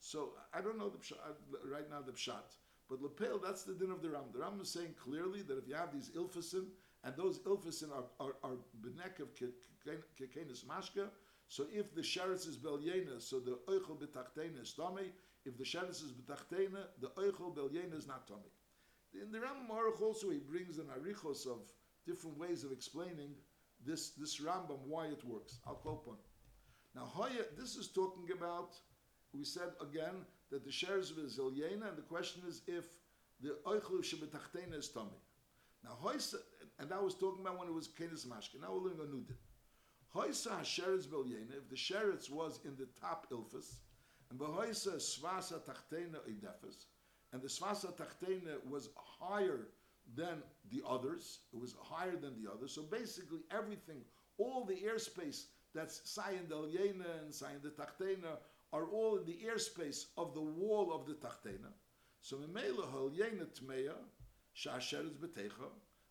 So I don't know the pshat, uh, right now the pshat. But Lepil, that's the din of the Ram. The Ram is saying clearly that if you have these ilfasim, and those ilfasim are, are, are benek of kekenis mashka, so if the sheretz is belyena, so the oichel betachtena is tummy. If the sheretz is betachtena, the oichel belyena is not tummy. In the Rambam Aruch also he brings an arichos of different ways of explaining this this Rambam why it works. I'll quote upon. Now Hoya, this is talking about. We said again that the sheretz is belyena, and the question is if the oichel shebetachtena is tummy. Now Hoya, and that was talking about when it was kenis mashke. Now we're learning a new din. Hoisa Hasheretz Belyena, if the Sheretz was in the top Ilfis, and Behoisa Svasa Tachtena Idefis, and the Svasa Tachtena was higher than the others, it was higher than the others, so basically everything, all the airspace that's Sayin Delyena and Sayin the Tachtena are all in the airspace of the wall of the Tachtena. So Halyena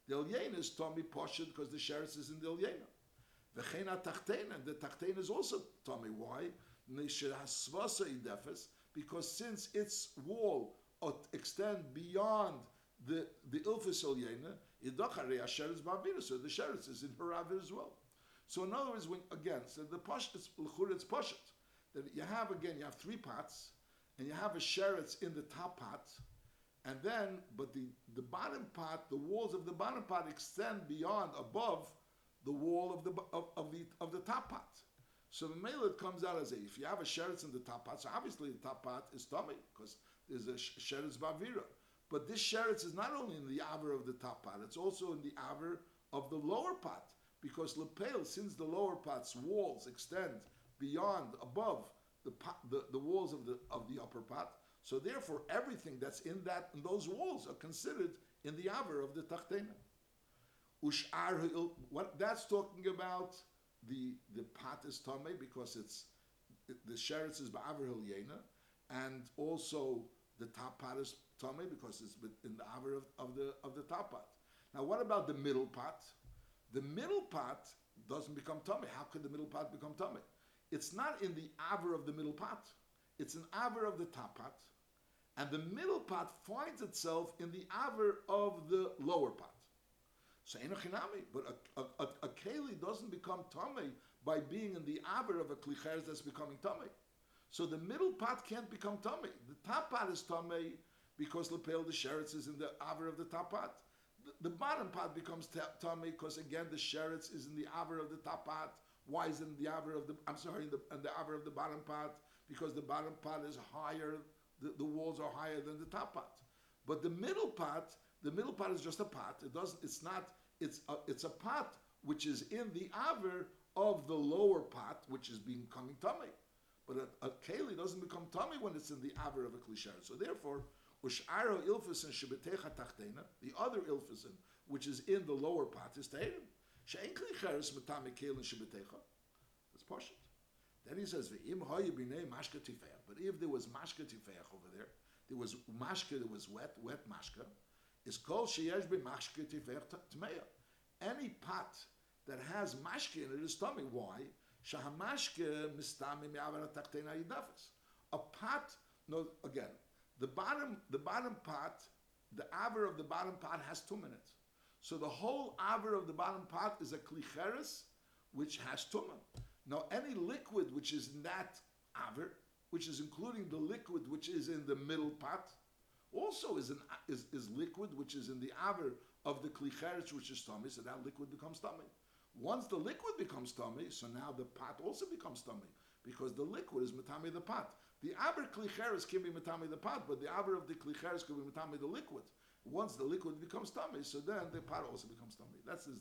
the Elyena is Tommy Poshet because the Sheretz is in the Elyena. V'chena tachtena, the tachtena is also tummy. Why? Because since its wall extend beyond the the ilfis olyena, idachare asheretz ba'avira, so the sheretz is in her avir as well. So in other words, when again, so the posh it's l'chur it's poshet that you have again you have three pots and you have a sheretz in the top pot, and then but the the bottom pot, the walls of the bottom pot extend beyond above the wall of the of, of the of the top pot. So the male it comes out as a if you have a sheretz in the top pot, so obviously the top pot is tummy because there's a sheretz bavira. But this sheretz is not only in the aver of the top pot; it's also in the aver of the lower pot because lepel, since the lower pot's walls extend beyond above the, pot, the the walls of the of the upper pot, so therefore everything that's in that in those walls are considered in the aver of the tachtena. Ushar what that's talking about the the pot is tame because it's the sheretz is ba'aver hilyena, and also the top pot is tame because it's in the aver of, of the of the top pot. Now, what about the middle pot? The middle pot doesn't become tummy. How could the middle pot become tummy? It's not in the aver of the middle pot. It's an aver of the top pot, and the middle pot finds itself in the aver of the lower pot. So enochinami, but a, a, a, a keli doesn't become tummy by being in the aver of a klicheres that's becoming tummy. So the middle pot can't become tummy. The top pot is tummy because lepel the sheretz is in the aver of the top pot. The, the bottom pot becomes tummy because again the sheretz is in the aver of the top pot. Why is it in the aver of the? I'm sorry, the, in the aver of the bottom pot because the bottom pot is higher. The, the walls are higher than the top pot. But the middle pot, the middle pot is just a pot. It doesn't. It's not. It's a, it's a pot which is in the aver of the lower pot, which is becoming tummy. But a, a keli doesn't become tummy when it's in the aver of a klisher. So therefore, usharo ilfisen shebetecha tachtena, the other ilfisen, which is in the lower pot, is tehirim. She'en klicheres metame kelin shebetecha. That's partial. Then he says, "V'im hoye b'nei mashka tifeach." But if there was mashka tifeach over there, there was mashka that was wet, wet mashka. Is called sheyesh b'mashka tifeach tmeya. Any pot that has mashka in it is tummy. Why? Shahamashke mistami mi'avara tachtena yidafas. A pot, no, again, the bottom, the bottom pot, the aver of the bottom pot has two minutes. So the whole aver of the bottom pot is a klicheres, which has tumah. Now, any liquid which is in that aver, which is including the liquid which is in the middle pot, also is, an, is, is liquid which is in the aver of the klicheres, which is tummy, so that liquid becomes tummy. Once the liquid becomes tummy, so now the pot also becomes tummy because the liquid is matami the pot. The aver klicheres can be matami the pot, but the aver of the klicheres can be matami the liquid. Once the liquid becomes tummy, so then the pot also becomes tummy. That's his.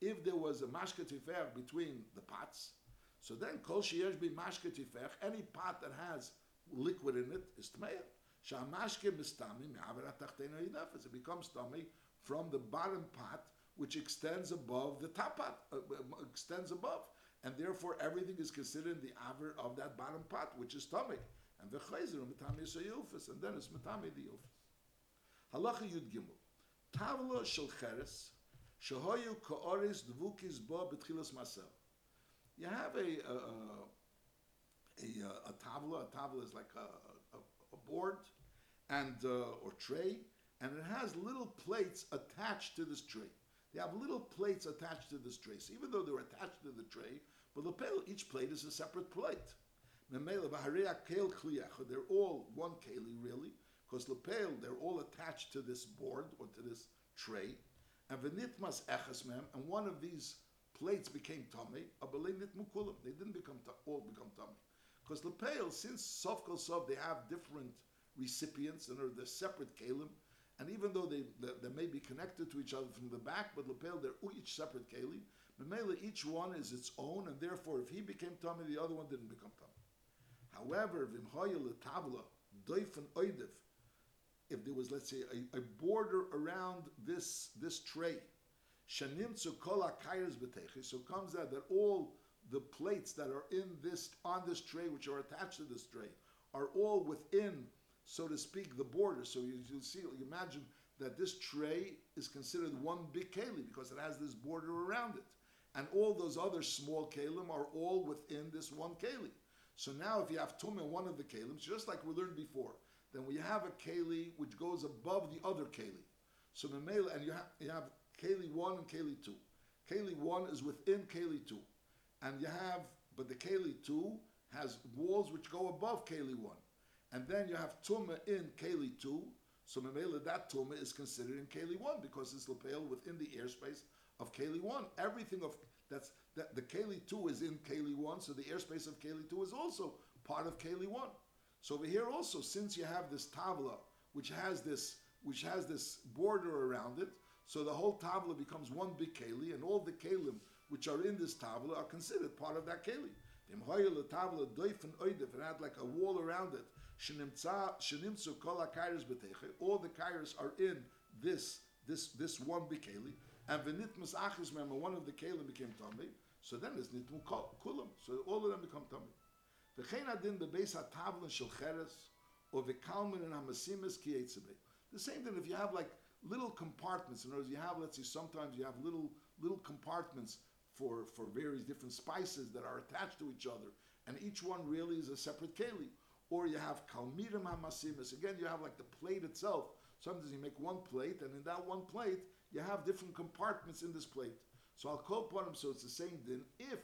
If there was a mashke tifech between the pots, so then kol sheyesh be mashke tifech, any pot that has liquid in it is tmeya. Shamashke mistami yidafes. It becomes tummy from the bottom pot, which extends above the top pot, uh, uh extends above. And therefore, everything is considered the aver of that bottom pot, which is tummy. And the chayzer matami yilfus, and then it's matami the yilfus. Halacha yud gimel. Tavla shel cheres, shehoyu ka'oris dvukis bo betchilas masel. You have a, a, a, a, tavla, a tavla is like a, a, a board, and uh, or tray, and it has little plates attached to this tray. They have little plates attached to this tray. So even though they're attached to the tray, but lapel, each plate is a separate plate. They're all one keli really, because lapel, they're all attached to this board or to this tray. And v'nitmas eches mem, and one of these plates became tummy, they didn't become all become tummy. Because lapel, since sof kol sof, they have different recipients and are the separate kalim, and even though they, they, they, may be connected to each other from the back, but lapel, they're each separate keli. Memela, each one is its own, and therefore, if he became tummy, the other one didn't become tummy. However, oidev, if there was, let's say, a, a, border around this this tray, shanim kol akayres beteche, so comes out that all the plates that are in this on this tray, which are attached to this tray, are all within so to speak, the border. So you, you see, you imagine that this tray is considered one big keli because it has this border around it. And all those other small kalim are all within this one keli. So now if you have tum in one of the kalim, just like we learned before, then we have a keli which goes above the other keli. So memela, and you have, you have keli 1 and keli 2. Keli 1 is within keli 2. And you have, but the keli 2 has walls which go above keli 1 and then you have tuma in keli two. So memela that tuma is considered in keli one because it's lapel within the airspace of keli one. Everything of that's that the keli two is in keli one, so the airspace of keli two is also part of keli one. So over here also, since you have this tavla which has this which has this border around it, so the whole tavla becomes one big keli, and all the kelim which are in this tavla are considered part of that keli. It had like a wall around it. All the kairos are in this this this one bikeli, and. One of the kelim became tummy. So then it's nitmu kulam. So all of them become tummy. V'chein adin bebeis hatavlin shel cheres or v'kalmin and hamasimis ki The same thing if you have like little compartments. In other words, you have let's say sometimes you have little little compartments for for various different spices that are attached to each other, and each one really is a separate keli or you have kalmirim hamasimis. Again, you have like the plate itself. Sometimes you make one plate, and in that one plate, you have different compartments in this plate. So I'll call upon him, so it's the same din. If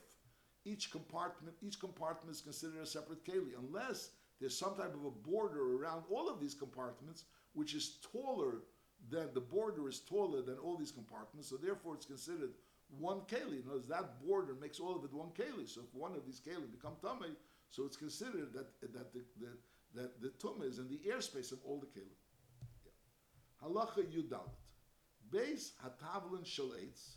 each compartment, each compartment is considered a separate keli, unless there's some type of a border around all of these compartments, which is taller than the border is taller than all these compartments, so therefore it's considered one keli. In that border makes all of it one keli. So if one of these keli become tamei, so it's considered that that the, the that the tumah is in the airspace of all the keli. Yeah. Halacha yudalit. Base hatavlin eitz.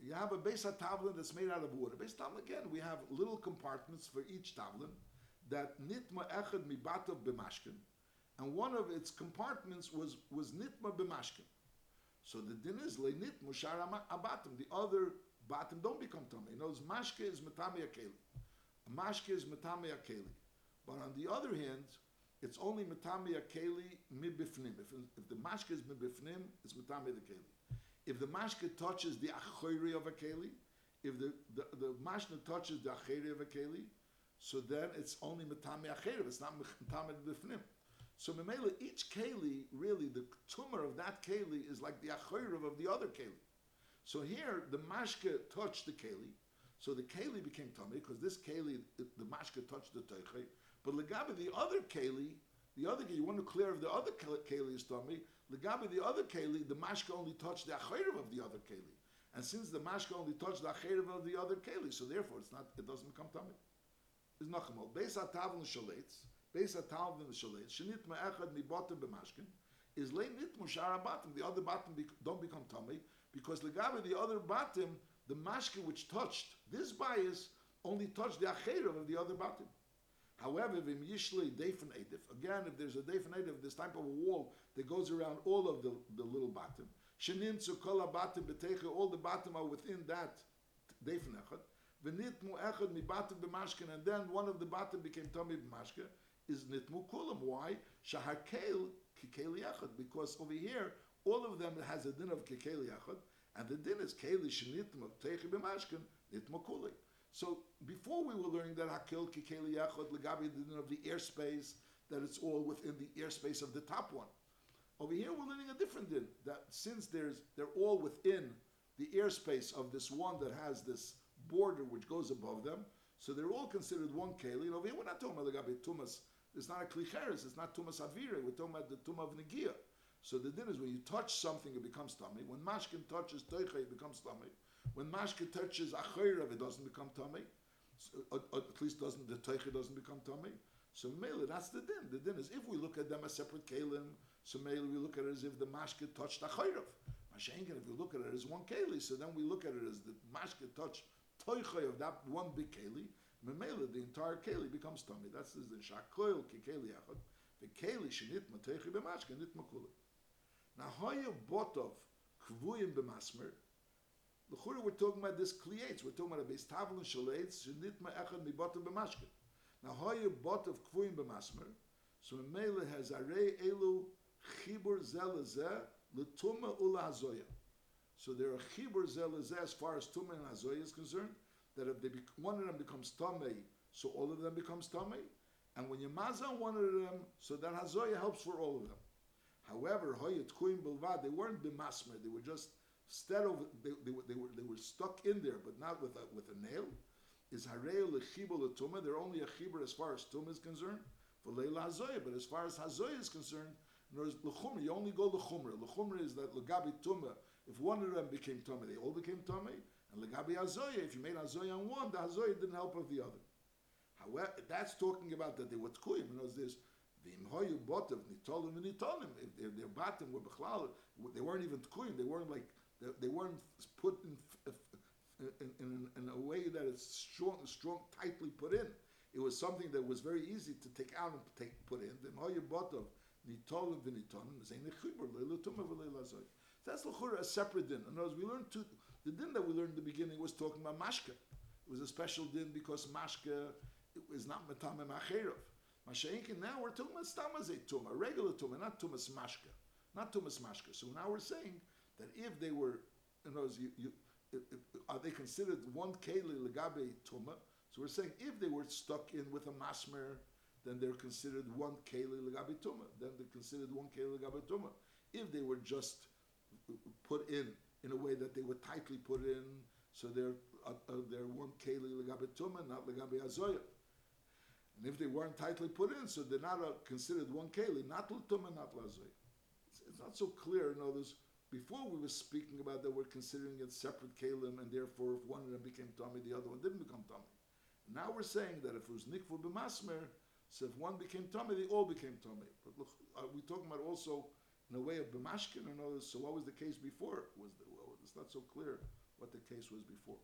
You have a base hatavlin that's made out of water. Base tavlin again, we have little compartments for each tavlin that nitma echad mibatav b'mashkin, and one of its compartments was was nitma b'mashkin. So the din is le nitmu shar abatim. The other batim don't become tummy. You know, mashke is metame akeli. Mashke is metame akeli. But on the other hand, it's only metame akeli mibifnim. If, if the mashke is mibifnim, it's metame the keli. If the mashke touches the achori of a keli, if the, the, the mashke touches the acheri of a keli, so then it's only metame acheri. It's not metame bifnim. So Memela, each keli, really, the tumor of that keli is like the achayrav of the other keli. So here, the mashke touched the keli, so the keli became tummy because this keli, the mashke touched the teiche. But legabe the other keli, the other you want to clear if the other keli is tummy. Legabe the other keli, the mashke only touched the achayrav of the other keli. And since the mashke only touched the achayrav of the other keli, so therefore it's not, it doesn't become tummy. It's nachamol. Beis atavon shaletz. Beis Atal v'm Shalet, Shenit Ma'echad Mibotim b'mashkin, is lay nit mushara bottom. The other be, don't become tummy because legabe the other bottom, the mashke which touched this bias only touched the acherav of the other bottom. However, v'im yishlei defen edif. Again, if there's a defen edif, this type of a wall that goes around all of the, the little bottom. Shenin tzukol bottom beteche. All the bottom are within that defen echad. V'nit mu echad mi bottom b'mashkin, and then one of the bottom became tummy b'mashkin is nitmu kulam. Why? Shahakel kikeli yachad. Because over here, all of them has a din of kikeli yachad, and the din is keli shenitmu teichi b'mashkin nitmu kuli. So before we were learning that hakel kikeli yachad legabi didn't of the airspace, that it's all within the airspace of the top one. Over here, we're learning a different din that since there's they're all within the airspace of this one that has this border which goes above them, so they're all considered one keli. And over here, we're not talking about legabi tumas it's not a klicheres, it's not tumas avira, we're talking about the tum of negia. So the din is when you touch something, it becomes tummy. When mashkin touches toicha, it becomes tummy. When mashkin touches achayrav, it doesn't become tummy. So, or, or at least doesn't the toicha doesn't become tummy. So mele, that's the din. The din is if we look at them as separate kalim, so mele we look at it as if the mashkin touched achayrav. Mashenkin, if we look at it as one keli, so then we look at it as the mashkin touched toicha of that one big keli. Memela, the entire keli becomes tummy. That's the shakoil kekeli achad. The keli shenit matechi b'mashke nit makula. Now, hoya botov kvuyim b'masmer. L'chura, we're talking about this klietz. We're talking about a base tavel and shaletz shenit ma'echad mibotov b'mashke. Now, hoya botov kvuyim b'masmer. So, Mele has arei elu chibur zelazeh l'tuma ula hazoya. So there are chibur zelazeh as far as tuma and hazoya is concerned that if they be, one of them becomes tamei, so all of them becomes tamei, and when you maza one of them, so that hazoya helps for all of them. However, hoyet kuim bilvad, they weren't bimasmer, they were just instead of they, they, were, they were they were stuck in there, but not with a with a nail. Is hareo lechibul tuma? They're only a chibur as far as tum is concerned for leila hazoya, but as far as hazoya is concerned, in other you only go lechumra. Lechumra is that legabi tuma. If one of them became tummy, they all became tummy. And legabi hazoya, if you made hazoya on one, the hazoya didn't help of the other. However, that's talking about that they were tkuyim. In other words, v'imhoyu botav nitolim v'nitolim. If their, their batim were bechlal, they weren't even tkuyim. They weren't like they, weren't put in, in, in, in, a way that it's strong, strong, tightly put in. It was something that was very easy to take out and take put in. That's l'chura a separate din. In other words, we learned two. The din that we learned in the beginning was talking about mashka. It was a special din because mashka is not metamem acherov. Masha'inkin, now we're talking about stamazet tuma, regular tuma, not tumas mashka, not tumas mashka. So now we're saying that if they were, you, you, are they considered one keli legabe tuma? So we're saying if they were stuck in with a masmer, then they're considered one keli legabi tuma. Then they're considered one keli legabi tuma. If they were just put in in a way that they were tightly put in, so they're uh, uh, they're one keli legabi tuma, not legabi azoya. And if they weren't tightly put in, so they're not uh, considered one keli, not l'tuma, not l'azoya. It's, it's not so clear. In others, before we were speaking about that we're considering it separate kalim, and therefore if one of them became tummy, the other one didn't become tummy. Now we're saying that if it was nikvu b'masmer, so if one became tummy, they all became tummy. But look, are we talking about also in a way of b'mashkin and others? So what was the case before? Was the, well, it's not so clear what the case was before.